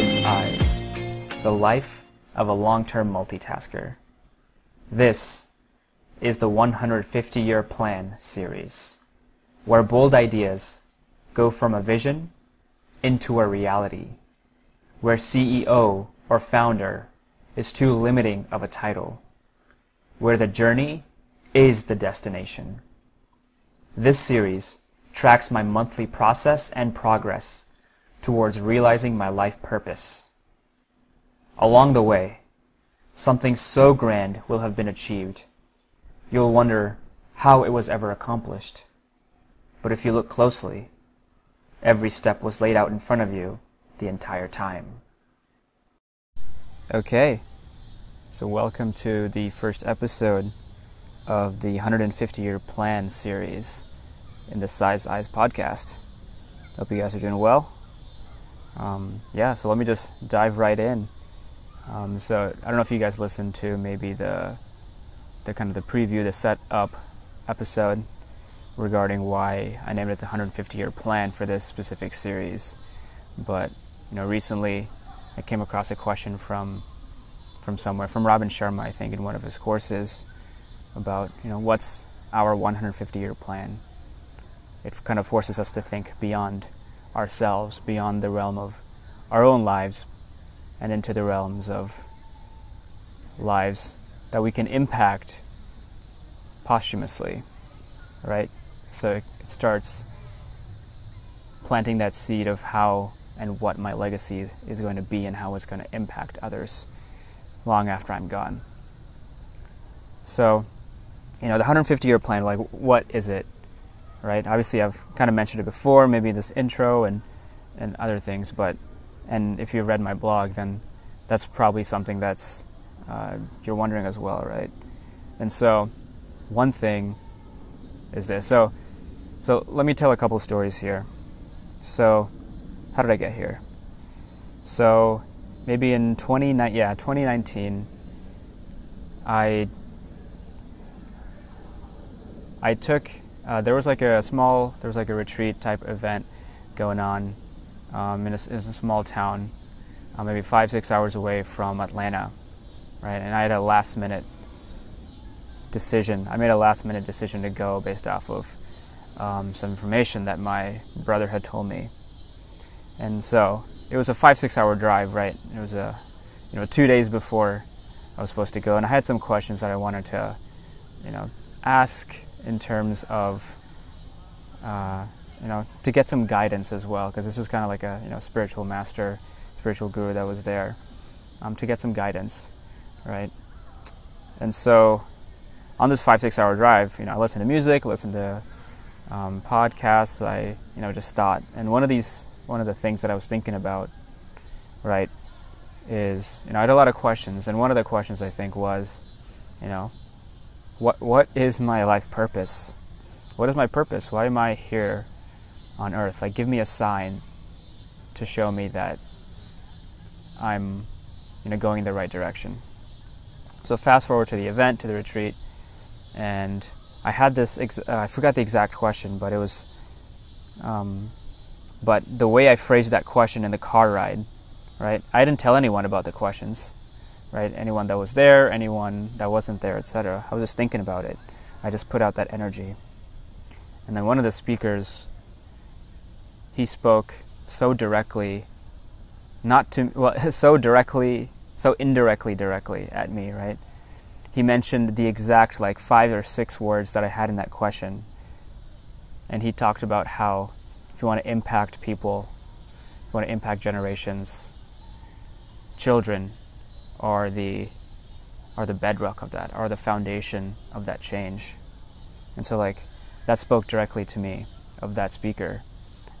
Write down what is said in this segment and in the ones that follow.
Sai's Eyes The Life of a Long Term Multitasker. This is the 150 Year Plan series, where bold ideas go from a vision into a reality, where CEO or founder is too limiting of a title, where the journey is the destination. This series tracks my monthly process and progress towards realizing my life purpose. Along the way, something so grand will have been achieved. You'll wonder how it was ever accomplished. But if you look closely, every step was laid out in front of you the entire time. Okay, so welcome to the first episode of the 150 year plan series in the Sai's Eyes podcast. Hope you guys are doing well. Um, yeah, so let me just dive right in. Um, so I don't know if you guys listened to maybe the the kind of the preview, the setup episode regarding why I named it the 150 year plan for this specific series. But you know, recently I came across a question from from somewhere from Robin Sharma, I think, in one of his courses about you know what's our 150 year plan. It kind of forces us to think beyond ourselves, beyond the realm of our own lives, and into the realms of lives that we can impact posthumously, right? So it starts planting that seed of how and what my legacy is going to be and how it's going to impact others long after I'm gone. So, you know, the 150 year plan, like, what is it? Right? Obviously, I've kind of mentioned it before, maybe this intro and and other things, but and if you've read my blog, then that's probably something that's uh, you're wondering as well, right? And so, one thing is this. So, so let me tell a couple stories here. So, how did I get here? So, maybe in 20, yeah, 2019, I I took uh, there was like a small, there was like a retreat type event going on um, in, a, in, a, small town, uh, maybe five, six hours away from Atlanta, right? And I had a last minute decision. I made a last minute decision to go based off of um, some information that my brother had told me. And so it was a five, six hour drive, right? It was a, you know, two days before I was supposed to go. And I had some questions that I wanted to, you know, ask in terms of uh, you know to get some guidance as well because this was kind of like a you know spiritual master spiritual guru that was there um, to get some guidance right? And so on this five six hour drive you know i listened to music listened to um, podcasts i you know just thought and one of these one of the things that i was thinking about right is you know i had a lot of questions and one of the questions i think was you know what what is my life purpose? What is my purpose? Why am I here on earth? Like give me a sign to show me that I'm you know going in the right direction. So fast forward to the event, to the retreat, and I had this. Ex- uh, I forgot the exact question, but it was. Um, but the way I phrased that question in the car ride, right? I didn't tell anyone about the questions right? Anyone that was there, anyone that wasn't there, etc. I was just thinking about it. I just put out that energy. And then one of the speakers, he spoke so directly, not to, well, so directly, so indirectly, directly at me, right? He mentioned the exact like five or six words that I had in that question. And he talked about how if you want to impact people, you want to impact generations, children, are the are the bedrock of that, are the foundation of that change. And so like that spoke directly to me of that speaker.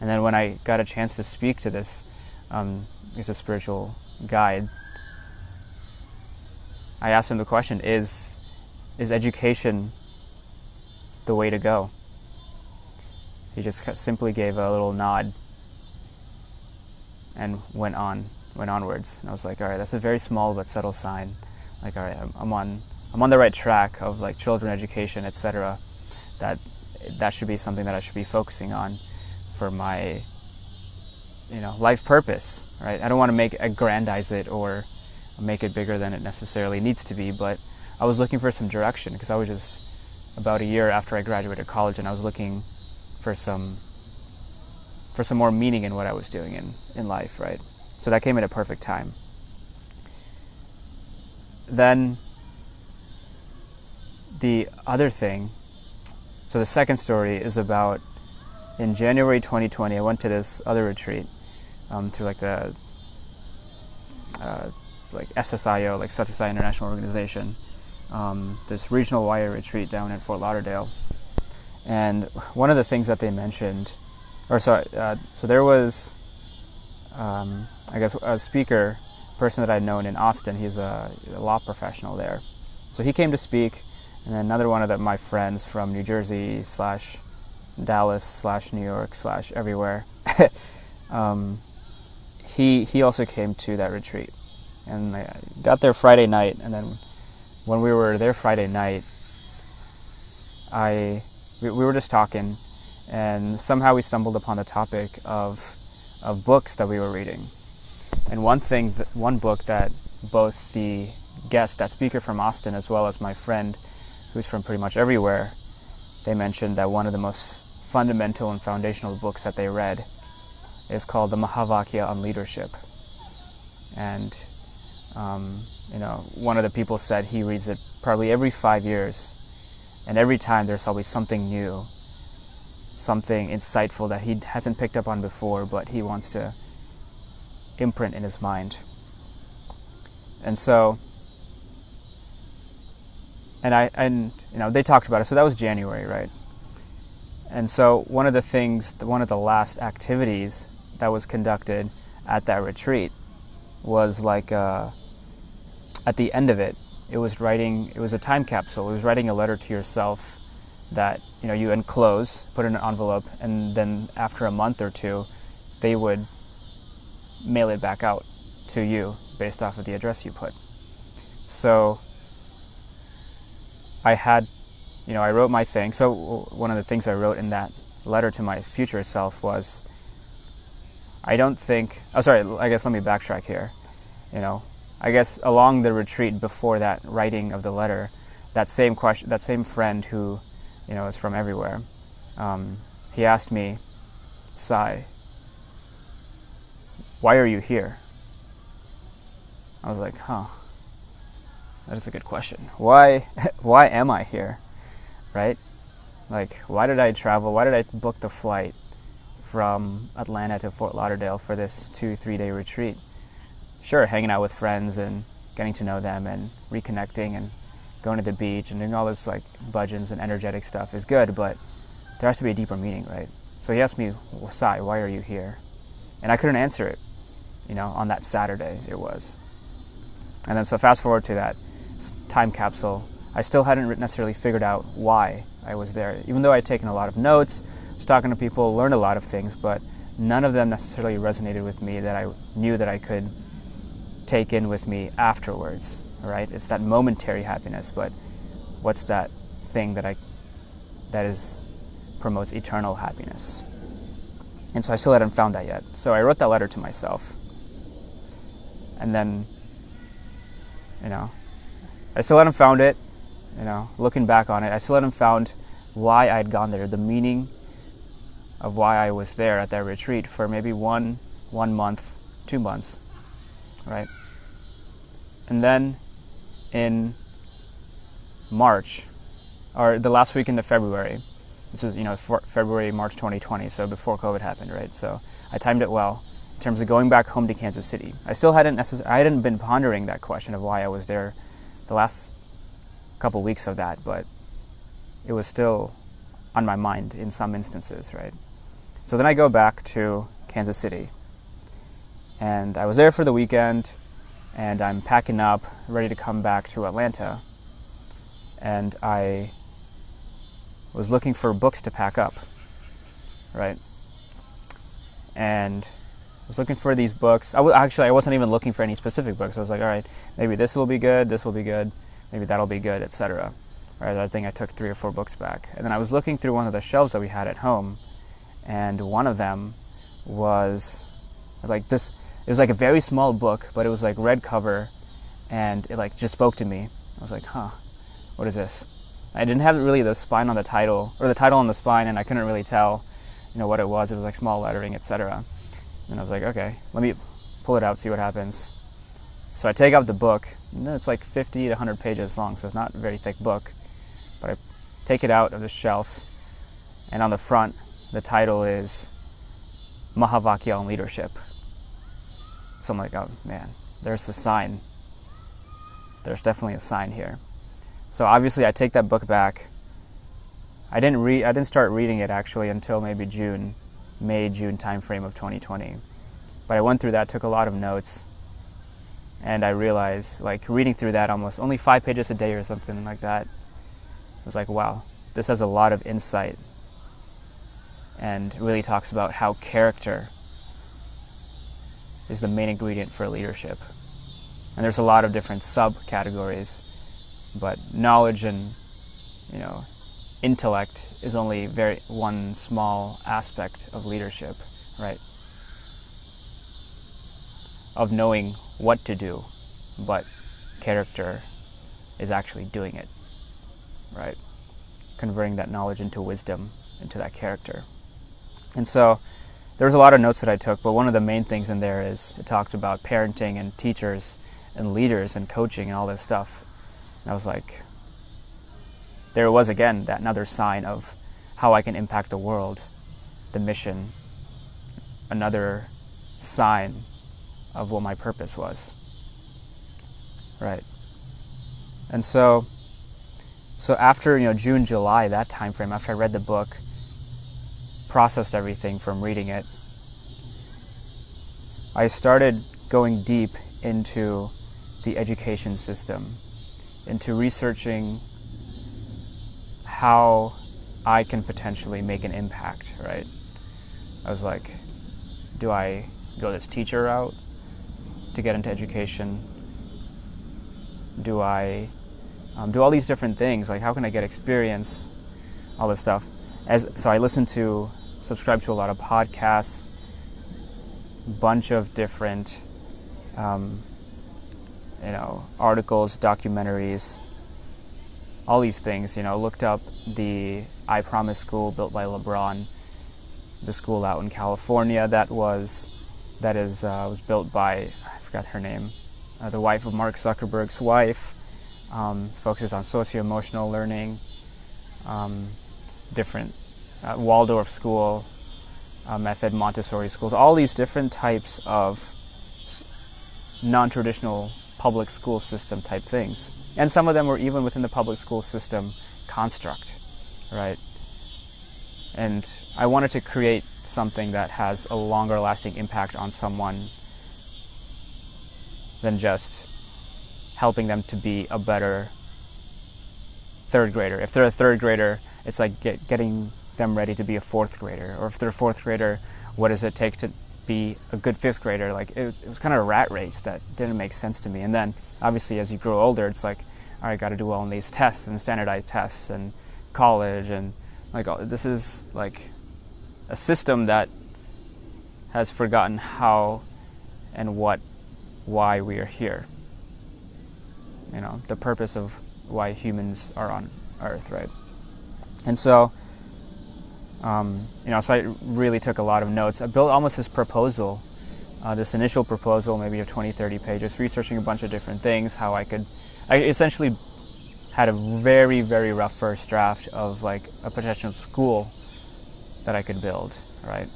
And then when I got a chance to speak to this, um, he's a spiritual guide. I asked him the question: Is is education the way to go? He just simply gave a little nod and went on went onwards. And I was like, all right, that's a very small but subtle sign. Like, all right, I'm, on I'm on the right track of like children education, etc. That that should be something that I should be focusing on for my you know, life purpose, right? I don't want to make aggrandize it or make it bigger than it necessarily needs to be, but I was looking for some direction because I was just about a year after I graduated college and I was looking for some for some more meaning in what I was doing in, in life, right? So that came at a perfect time. Then the other thing, so the second story is about in January 2020, I went to this other retreat um, through like the uh, like SSIO, like Sathya Sai International Organization, um, this regional wire retreat down in Fort Lauderdale. And one of the things that they mentioned, or so, uh, so there was, um, I guess, a speaker person that I'd known in Austin. He's a, a, law professional there, so he came to speak, and then another one of the, my friends from New Jersey slash Dallas slash New York slash everywhere. um, he he also came to that retreat, and I got there Friday night, and then when we were there Friday night, I we, we were just talking, and somehow we stumbled upon the topic of of books that we were reading, and one thing, one book that both the guest, that speaker from Austin, as well as my friend, who's from pretty much everywhere, they mentioned that one of the most fundamental and foundational books that they read is called the Mahavakya on Leadership. And, um, you know, one of the people said he reads it probably every five years. And every time there's always something new, something insightful that he hasn't picked up on before, but he wants to imprint in his mind. And so, and I, and, you know, they talked about it. So that was January, right? And so one of the things, one of the last activities that was conducted at that retreat was like uh, at the end of it, it was writing. It was a time capsule. It was writing a letter to yourself that you know you enclose, put in an envelope, and then after a month or two, they would mail it back out to you based off of the address you put. So I had, you know, I wrote my thing. So one of the things I wrote in that letter to my future self was I don't think. Oh, sorry. I guess let me backtrack here. You know, I guess along the retreat before that writing of the letter, that same question, that same friend who, you know, is from everywhere, um, he asked me, Sai, why are you here? I was like, huh, that is a good question. Why, why am I here? Right? Like, why did I travel? Why did I book the flight? from Atlanta to Fort Lauderdale for this two, three day retreat. Sure, hanging out with friends and getting to know them and reconnecting and going to the beach and doing all this like bhajans and energetic stuff is good, but there has to be a deeper meaning, right? So he asked me, Sai, why are you here? And I couldn't answer it, you know, on that Saturday it was. And then so fast forward to that time capsule, I still hadn't necessarily figured out why I was there. Even though I'd taken a lot of notes, was talking to people, learned a lot of things, but none of them necessarily resonated with me that I knew that I could take in with me afterwards. Right? It's that momentary happiness, but what's that thing that I that is promotes eternal happiness? And so I still hadn't found that yet. So I wrote that letter to myself. And then, you know, I still hadn't found it. You know, looking back on it, I still hadn't found why I'd gone there, the meaning of why I was there at that retreat for maybe one one month, two months, right? And then in March, or the last week in the February, this is you know February March 2020, so before COVID happened, right? So I timed it well in terms of going back home to Kansas City. I still hadn't necess- I hadn't been pondering that question of why I was there the last couple weeks of that, but it was still on my mind in some instances, right? So then I go back to Kansas City. And I was there for the weekend, and I'm packing up, ready to come back to Atlanta. And I was looking for books to pack up, right? And I was looking for these books. I w- actually, I wasn't even looking for any specific books. I was like, all right, maybe this will be good, this will be good, maybe that'll be good, etc. Right? I think I took three or four books back. And then I was looking through one of the shelves that we had at home, and one of them was Like this, it was like a very small book, but it was like red cover, and it like just spoke to me. I was like, huh, what is this? I didn't have really the spine on the title or the title on the spine, and I couldn't really tell, you know, what it was. It was like small lettering, etc. And I was like, okay, let me pull it out, see what happens. So I take out the book. it's like 50 to 100 pages long, so it's not a very thick book. But I take it out of the shelf, and on the front, the title is Mahavakya on Leadership. So I'm like, oh man, there's a sign. There's definitely a sign here. So obviously, I take that book back. I didn't read. I didn't start reading it actually until maybe June, May June timeframe of 2020. But I went through that, took a lot of notes, and I realized, like reading through that, almost only five pages a day or something like that. I was like, wow, this has a lot of insight, and really talks about how character is the main ingredient for leadership. And there's a lot of different subcategories but knowledge and you know intellect is only very one small aspect of leadership, right? Of knowing what to do, but character is actually doing it, right? Converting that knowledge into wisdom, into that character. And so there's a lot of notes that I took, but one of the main things in there is it talked about parenting and teachers and leaders and coaching and all this stuff. And I was like, there was again that another sign of how I can impact the world, the mission, another sign of what my purpose was. Right. And so so after, you know, June, July, that time frame, after I read the book, processed everything from reading it, I started going deep into the education system into researching how I can potentially make an impact, right? I was like, do I go this teacher route to get into education? Do I um, do all these different things? Like, how can I get experience? All this stuff. As so, I listen to, subscribe to a lot of podcasts, bunch of different um, you know, articles, documentaries, all these things. You know, looked up the I Promise School built by LeBron, the school out in California that was that is uh, was built by I forgot her name, uh, the wife of Mark Zuckerberg's wife. Um, focuses on socio-emotional learning, um, different uh, Waldorf school uh, method, Montessori schools, all these different types of non-traditional public school system type things. And some of them were even within the public school system construct, right? And I wanted to create something that has a longer lasting impact on someone than just helping them to be a better third grader. If they're a third grader, it's like get, getting them ready to be a fourth grader. Or if they're a fourth grader, what does it take to be a good fifth grader. Like it, it was kind of a rat race that didn't make sense to me. And then obviously as you grow older, it's like, all right, got to do well in these tests and standardized tests and college and like this is like a system that has forgotten how and what why we are here. You know, the purpose of why humans are on Earth, right? And so um, you know, so I really took a lot of notes. I built almost this proposal, uh, this initial proposal, maybe of 20, 30 pages, researching a bunch of different things, how I could, I essentially had a very, very rough first draft of like a potential school that I could build, right?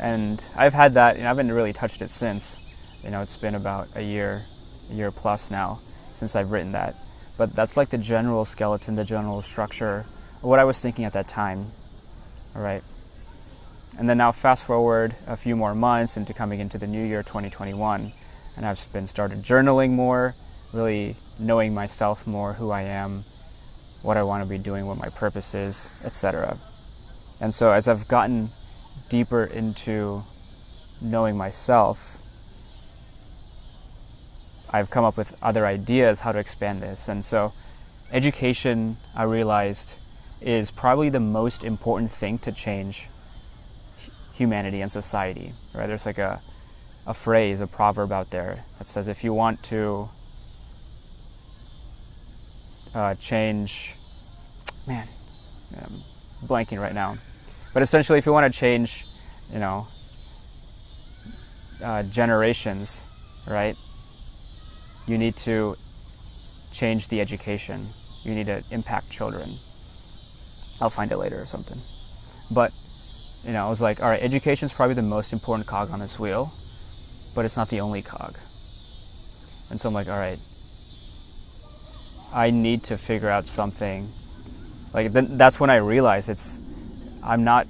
And I've had that, and I haven't really touched it since. You know, it's been about a year, a year plus now since I've written that. But that's like the general skeleton, the general structure, what I was thinking at that time all right. And then now fast forward a few more months into coming into the new year 2021 and I've been started journaling more, really knowing myself more, who I am, what I want to be doing, what my purpose is, etc. And so as I've gotten deeper into knowing myself, I've come up with other ideas how to expand this. And so education, I realized, is probably the most important thing to change humanity and society. Right? There's like a a phrase, a proverb out there that says if you want to uh, change, man, I'm blanking right now, but essentially, if you want to change, you know, uh, generations, right? You need to change the education. You need to impact children. I'll find it later or something. But, you know, I was like, all right, education is probably the most important cog on this wheel, but it's not the only cog. And so I'm like, all right, I need to figure out something. Like, that's when I realized it's, I'm not,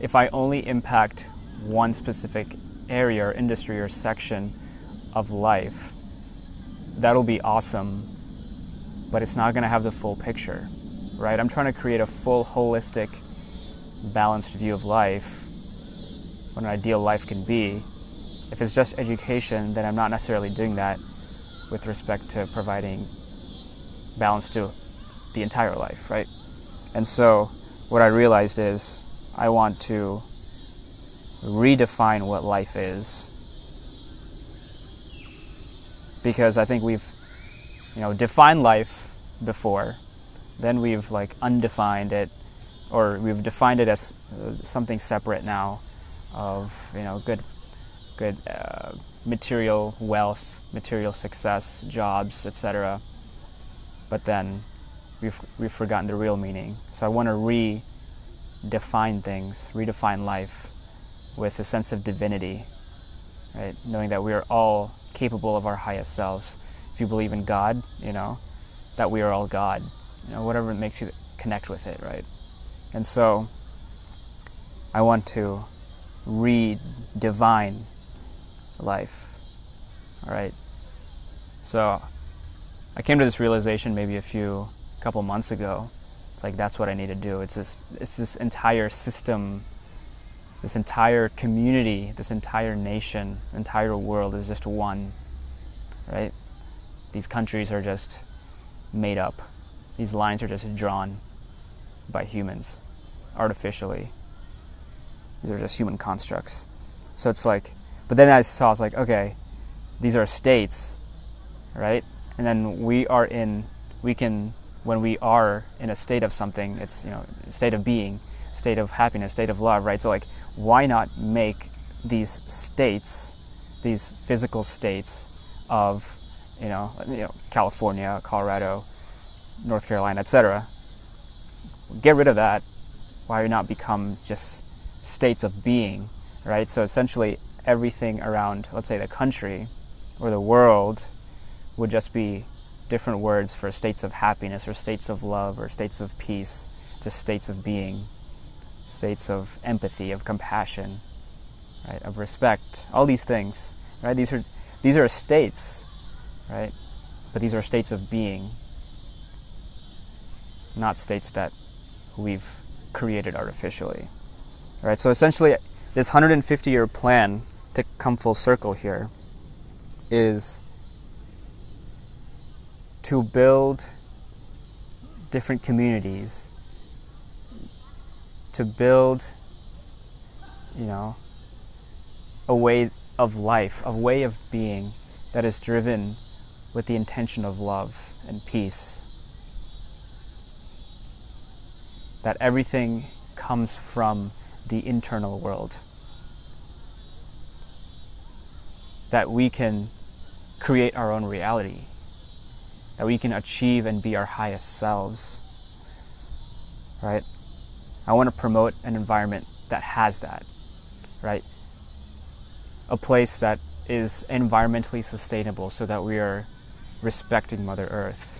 if I only impact one specific area or industry or section of life, that'll be awesome, but it's not going to have the full picture, right? I'm trying to create a full, holistic, balanced view of life, what an ideal life can be. If it's just education, then I'm not necessarily doing that with respect to providing balance to the entire life, right? And so, what I realized is I want to redefine what life is because I think we've you know defined life before then we've like undefined it or we've defined it as uh, something separate now of you know good good uh, material wealth material success jobs etc but then we've we've forgotten the real meaning so I want to redefine things redefine life with a sense of divinity, right? Knowing that we are all capable of our highest selves. If you believe in God, you know, that we are all God, you know, whatever makes you connect with it, right? And so I want to redivine life, all right? So I came to this realization maybe a few, couple months ago. It's like that's what I need to do. It's this, it's this entire system this entire community, this entire nation, entire world is just one, right? These countries are just made up. These lines are just drawn by humans artificially. These are just human constructs. So it's like, but then I saw, it's like, okay, these are states, right? And then we are in, we can, when we are in a state of something, it's, you know, state of being, state of happiness, state of love, right? So like why not make these states, these physical states of, you know, you know California, Colorado, North Carolina, etc. Get rid of that. Why not become just states of being, right? So essentially, everything around, let's say, the country or the world would just be different words for states of happiness or states of love or states of peace, just states of being states of empathy, of compassion, right, of respect, all these things, right? These are these are states, right? But these are states of being, not states that we've created artificially. Right? So essentially this 150 year plan to come full circle here is to build different communities to build, you know, a way of life, a way of being that is driven with the intention of love and peace. That everything comes from the internal world. That we can create our own reality. That we can achieve and be our highest selves. Right? I want to promote an environment that has that, right? A place that is environmentally sustainable so that we are respecting Mother Earth.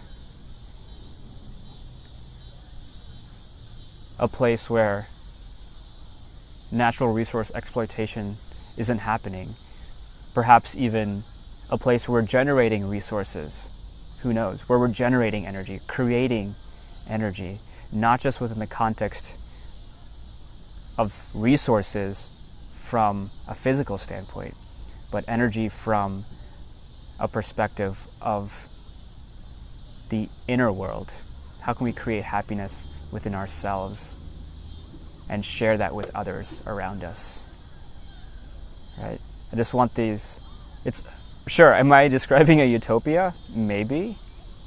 A place where natural resource exploitation isn't happening. Perhaps even a place where we're generating resources. Who knows? Where we're generating energy, creating energy, not just within the context of resources from a physical standpoint, but energy from a perspective of the inner world. How can we create happiness within ourselves and share that with others around us? right? I just want these. It's sure. Am I describing a utopia? Maybe.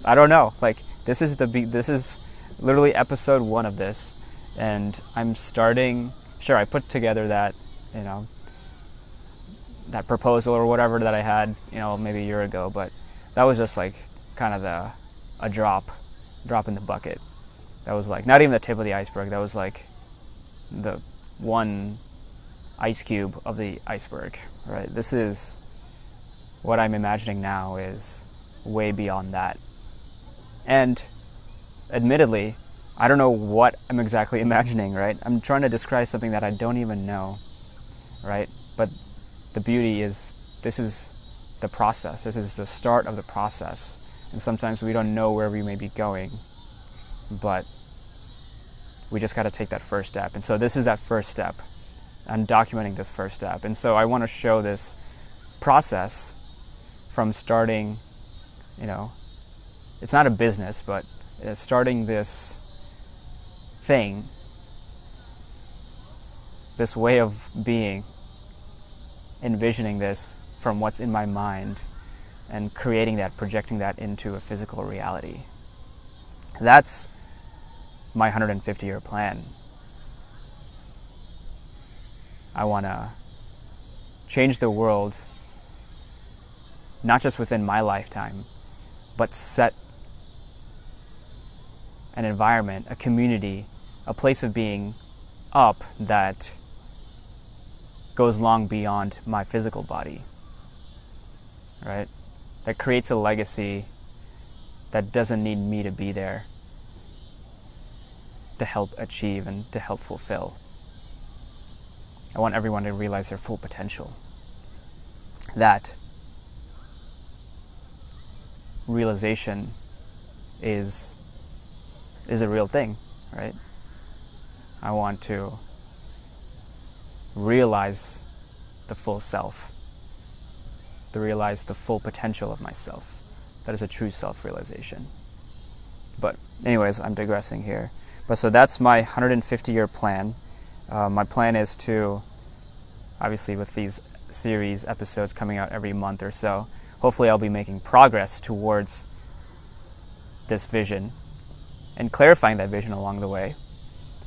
I don't know. Like this is the this is literally episode one of this, and I'm starting. Sure, I put together that you know that proposal or whatever that I had you know maybe a year ago, but that was just like kind of the a drop drop in the bucket. That was like not even the tip of the iceberg. That was like the one ice cube of the iceberg, right? This is what I'm imagining now is way beyond that. And admittedly, I don't know what I'm exactly imagining, right? I'm trying to describe something that I don't even know, right? But the beauty is this is the process. This is the start of the process. And sometimes we don't know where we may be going, but we just got to take that first step. And so this is that first step. I'm documenting this first step. And so I want to show this process from starting, you know, it's not a business, but uh, starting this thing, this way of being, envisioning this from what's in my mind and creating that, projecting that into a physical reality. That's my 150 year plan. I want to change the world, not just within my lifetime, but set an environment, a community, a place of being up that goes long beyond my physical body. Right? That creates a legacy that doesn't need me to be there to help achieve and to help fulfill. I want everyone to realize their full potential. That realization is is a real thing, right? I want to realize the full self, to realize the full potential of myself. That is a true self realization. But, anyways, I'm digressing here. But so that's my 150 year plan. Uh, my plan is to, obviously, with these series episodes coming out every month or so, hopefully I'll be making progress towards this vision and clarifying that vision along the way,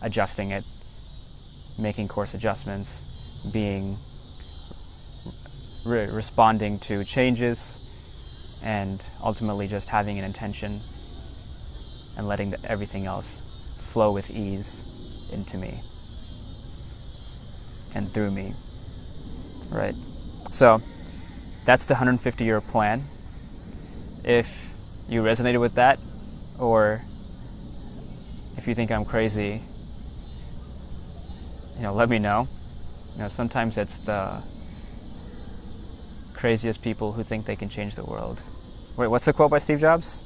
adjusting it, making course adjustments, being re- responding to changes, and ultimately just having an intention and letting the, everything else flow with ease into me and through me. Right? So, that's the 150 year plan. If you resonated with that, or if you think I'm crazy, you know, let me know. You know, sometimes it's the craziest people who think they can change the world. Wait, what's the quote by Steve Jobs?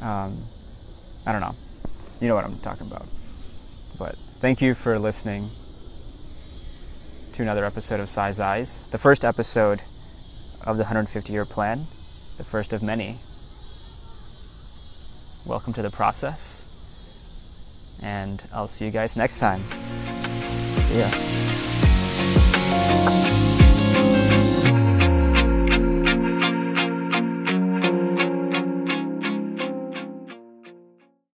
Um, I don't know. You know what I'm talking about. But thank you for listening to another episode of Sai's Eyes, the first episode of the 150 year plan, the first of many. Welcome to the process, and I'll see you guys next time. See ya.